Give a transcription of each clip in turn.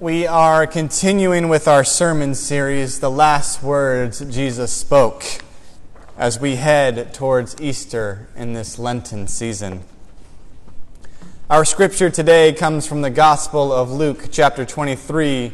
We are continuing with our sermon series, The Last Words Jesus Spoke, as we head towards Easter in this Lenten season. Our scripture today comes from the Gospel of Luke, chapter 23,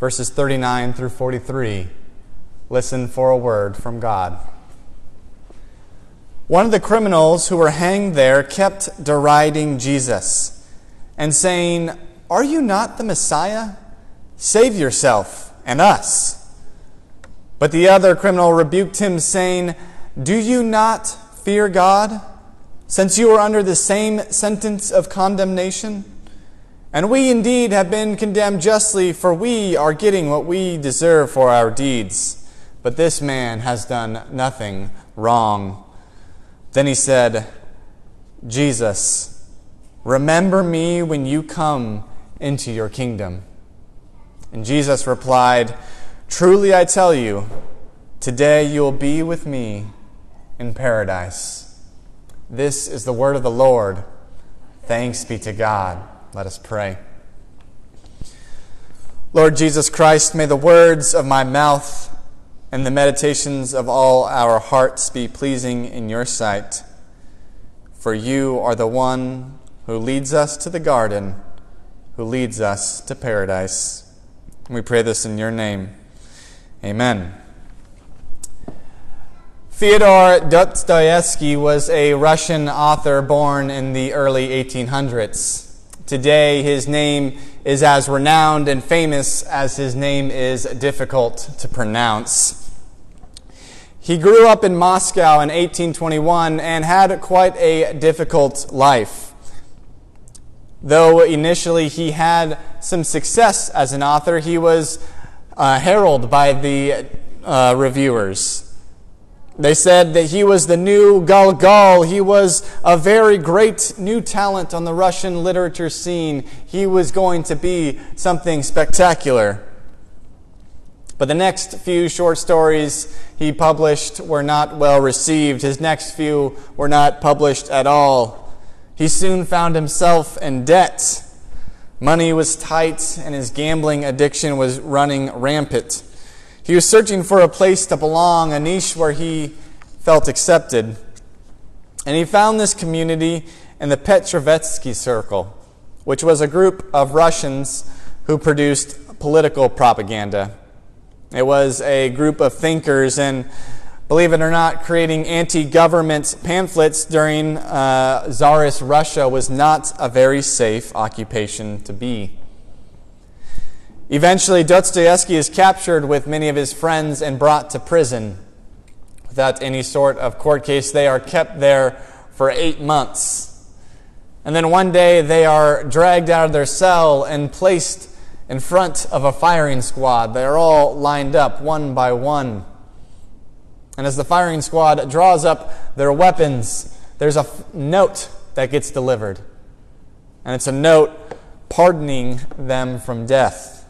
verses 39 through 43. Listen for a word from God. One of the criminals who were hanged there kept deriding Jesus and saying, Are you not the Messiah? Save yourself and us. But the other criminal rebuked him, saying, Do you not fear God, since you are under the same sentence of condemnation? And we indeed have been condemned justly, for we are getting what we deserve for our deeds. But this man has done nothing wrong. Then he said, Jesus, remember me when you come into your kingdom. And Jesus replied, Truly I tell you, today you will be with me in paradise. This is the word of the Lord. Thanks be to God. Let us pray. Lord Jesus Christ, may the words of my mouth and the meditations of all our hearts be pleasing in your sight. For you are the one who leads us to the garden, who leads us to paradise. We pray this in your name. Amen. Fyodor Dostoevsky was a Russian author born in the early 1800s. Today, his name is as renowned and famous as his name is difficult to pronounce. He grew up in Moscow in 1821 and had quite a difficult life. Though initially he had some success as an author, he was uh, heralded by the uh, reviewers. They said that he was the new Gogol. He was a very great new talent on the Russian literature scene. He was going to be something spectacular. But the next few short stories he published were not well received. His next few were not published at all. He soon found himself in debt. Money was tight, and his gambling addiction was running rampant. He was searching for a place to belong, a niche where he felt accepted. And he found this community in the Petrashevsky Circle, which was a group of Russians who produced political propaganda. It was a group of thinkers and believe it or not, creating anti government pamphlets during uh, Tsarist Russia was not a very safe occupation to be. Eventually, Dostoevsky is captured with many of his friends and brought to prison. Without any sort of court case, they are kept there for eight months. And then one day they are dragged out of their cell and placed in front of a firing squad. They're all lined up one by one. And as the firing squad draws up their weapons, there's a f- note that gets delivered. And it's a note pardoning them from death.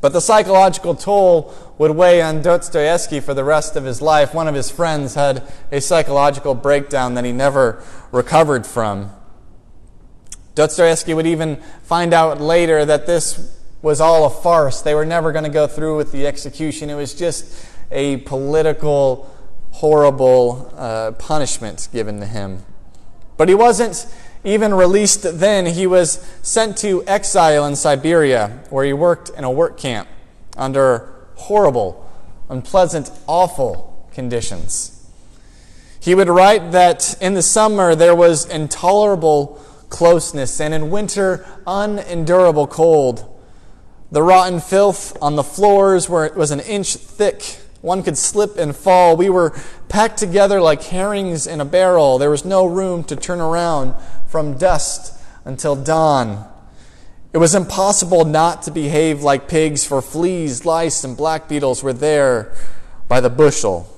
But the psychological toll would weigh on Dostoevsky for the rest of his life. One of his friends had a psychological breakdown that he never recovered from. Dostoevsky would even find out later that this was all a farce. They were never going to go through with the execution. It was just a political, horrible uh, punishment given to him. But he wasn't even released then. He was sent to exile in Siberia, where he worked in a work camp under horrible, unpleasant, awful conditions. He would write that in the summer there was intolerable closeness, and in winter, unendurable cold. The rotten filth on the floors where it was an inch thick one could slip and fall. We were packed together like herrings in a barrel. There was no room to turn around from dusk until dawn. It was impossible not to behave like pigs, for fleas, lice, and black beetles were there by the bushel.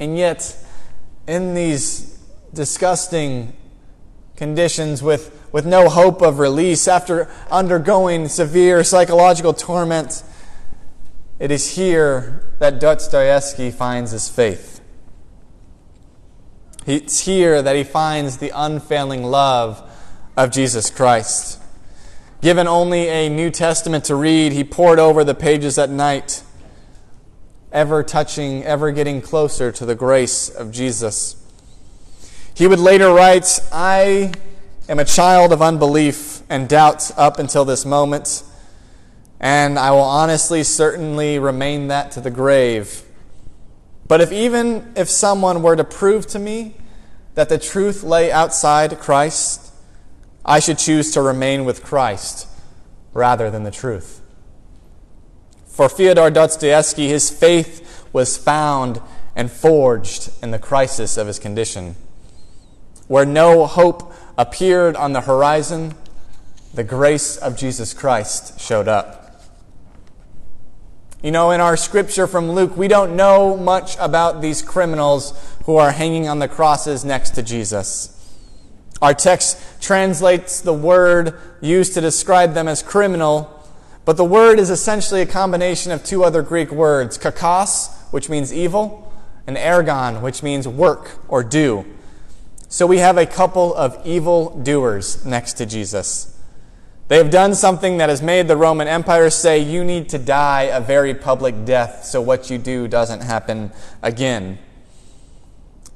And yet, in these disgusting conditions with, with no hope of release, after undergoing severe psychological torment, it is here that Dostoevsky finds his faith. It's here that he finds the unfailing love of Jesus Christ. Given only a New Testament to read, he pored over the pages at night, ever touching, ever getting closer to the grace of Jesus. He would later write, I am a child of unbelief and doubt up until this moment, and I will honestly, certainly remain that to the grave. But if even if someone were to prove to me that the truth lay outside Christ, I should choose to remain with Christ rather than the truth. For Fyodor Dostoevsky, his faith was found and forged in the crisis of his condition. Where no hope appeared on the horizon, the grace of Jesus Christ showed up. You know, in our scripture from Luke, we don't know much about these criminals who are hanging on the crosses next to Jesus. Our text translates the word used to describe them as criminal, but the word is essentially a combination of two other Greek words, kakos, which means evil, and ergon, which means work or do. So we have a couple of evil doers next to Jesus. They have done something that has made the Roman Empire say, you need to die a very public death so what you do doesn't happen again.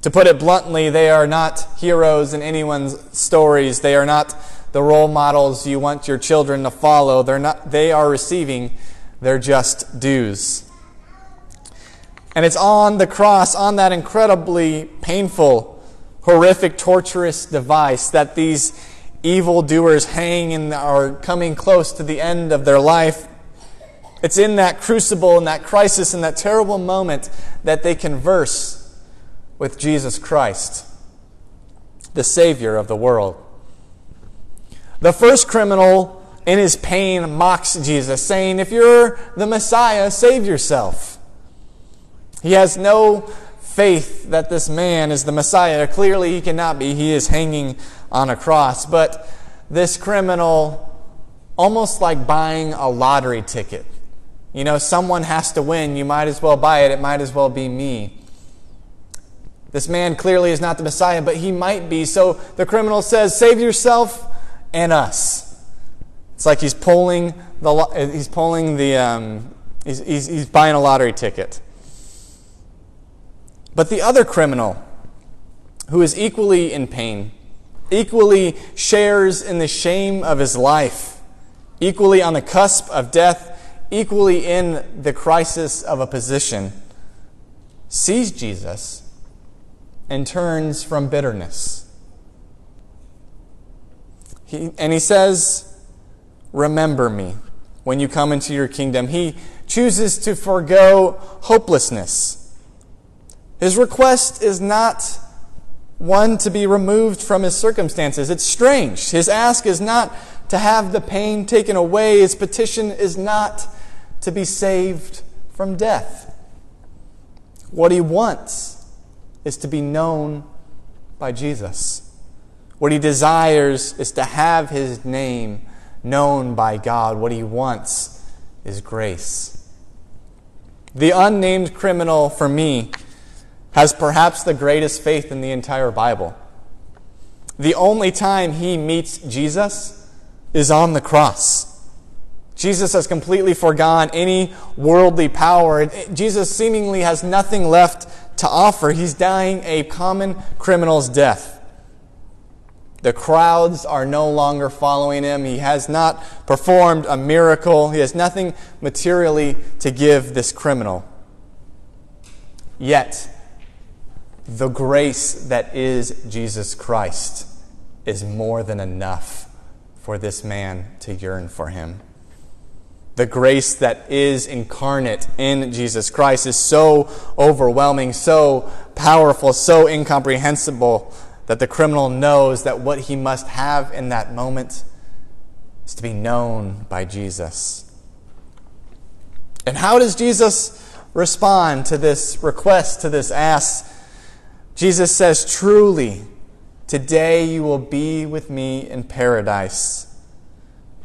To put it bluntly, they are not heroes in anyone's stories. They are not the role models you want your children to follow. They're not, they are receiving their just dues. And it's on the cross, on that incredibly painful, horrific, torturous device that these evildoers hang and are coming close to the end of their life. It's in that crucible, in that crisis, in that terrible moment that they converse with Jesus Christ, the Savior of the world. The first criminal, in his pain, mocks Jesus, saying, If you're the Messiah, save yourself. He has no faith that this man is the Messiah. Clearly, he cannot be. He is hanging on a cross. But this criminal, almost like buying a lottery ticket. You know, someone has to win. You might as well buy it. It might as well be me. This man clearly is not the Messiah, but he might be. So the criminal says, Save yourself and us. It's like he's pulling the, he's pulling the, um, he's, he's, he's buying a lottery ticket. But the other criminal, who is equally in pain, equally shares in the shame of his life, equally on the cusp of death, equally in the crisis of a position, sees Jesus and turns from bitterness. He, and he says, Remember me when you come into your kingdom. He chooses to forego hopelessness. His request is not one to be removed from his circumstances. It's strange. His ask is not to have the pain taken away, his petition is not to be saved from death. What he wants is to be known by Jesus. What he desires is to have his name known by God. What he wants is grace. The unnamed criminal, for me, has perhaps the greatest faith in the entire Bible. The only time he meets Jesus is on the cross. Jesus has completely foregone any worldly power. Jesus seemingly has nothing left to offer. He's dying a common criminal's death. The crowds are no longer following him. He has not performed a miracle. He has nothing materially to give this criminal. Yet, the grace that is Jesus Christ is more than enough for this man to yearn for him. The grace that is incarnate in Jesus Christ is so overwhelming, so powerful, so incomprehensible that the criminal knows that what he must have in that moment is to be known by Jesus. And how does Jesus respond to this request, to this ask? Jesus says, Truly, today you will be with me in paradise.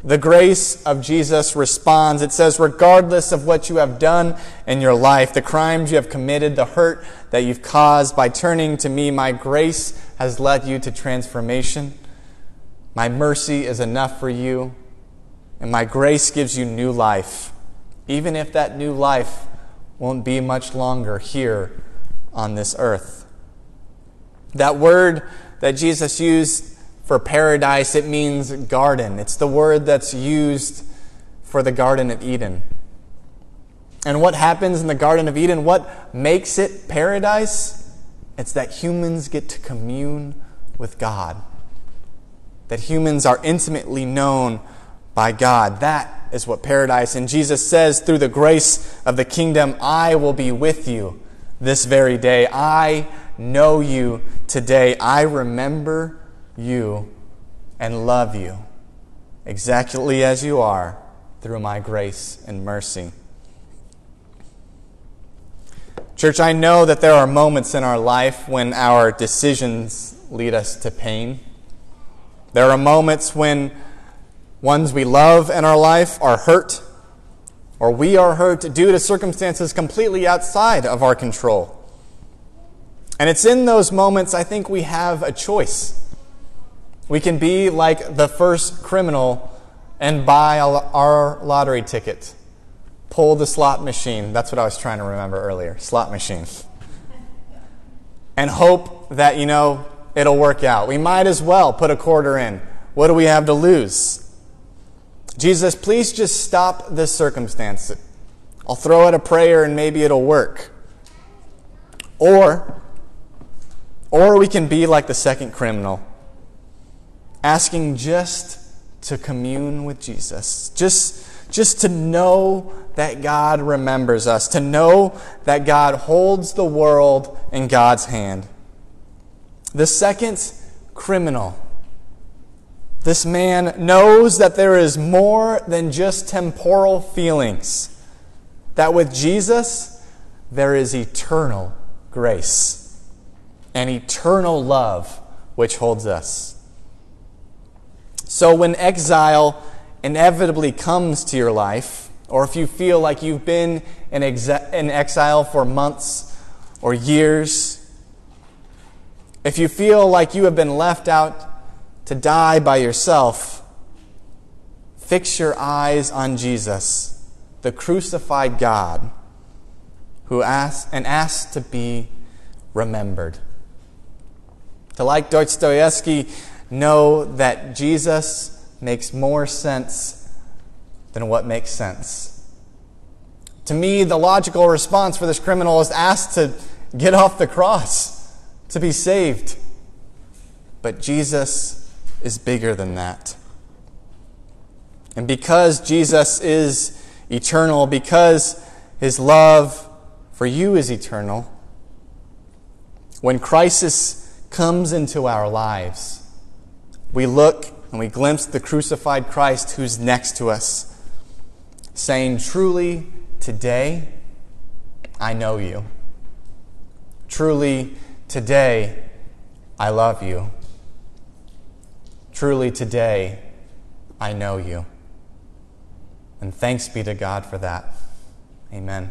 The grace of Jesus responds. It says, regardless of what you have done in your life, the crimes you have committed, the hurt that you've caused, by turning to me, my grace has led you to transformation. My mercy is enough for you. and my grace gives you new life, even if that new life won't be much longer here on this earth. That word that Jesus used for paradise, it means garden. It's the word that's used for the Garden of Eden. And what happens in the Garden of Eden? What makes it paradise? It's that humans get to commune with God. That humans are intimately known by God. That is what paradise. And Jesus says, through the grace of the kingdom, I will be with you this very day. I know you today. I remember you and love you exactly as you are through my grace and mercy. Church, I know that there are moments in our life when our decisions lead us to pain. There are moments when ones we love in our life are hurt, or we are hurt due to circumstances completely outside of our control. And it's in those moments I think we have a choice. We can be like the first criminal and buy our lottery ticket pull the slot machine. That's what I was trying to remember earlier slot machine. And hope that, you know, it'll work out. We might as well put a quarter in. What do we have to lose? Jesus, please just stop this circumstance. I'll throw out a prayer and maybe it'll work. Or, or we can be like the second criminal, asking just to commune with Jesus, just, just to know that God remembers us, to know that God holds the world in God's hand. The second criminal. This man knows that there is more than just temporal feelings, that with Jesus, there is eternal grace and eternal love which holds us. So when exile inevitably comes to your life, or if you feel like you've been in, exa- in exile for months or years, if you feel like you have been left out to die by yourself, fix your eyes on Jesus, the crucified God, who asks and asks to be remembered. To like Dostoevsky, know that Jesus makes more sense than what makes sense. To me, the logical response for this criminal is asked to get off the cross, to be saved. But Jesus is bigger than that. And because Jesus is eternal, because his love for you is eternal, when crisis comes into our lives, we look and we glimpse the crucified Christ who's next to us saying, Truly, today, I know you. Truly, today, I love you. Truly, today, I know you. And thanks be to God for that. Amen.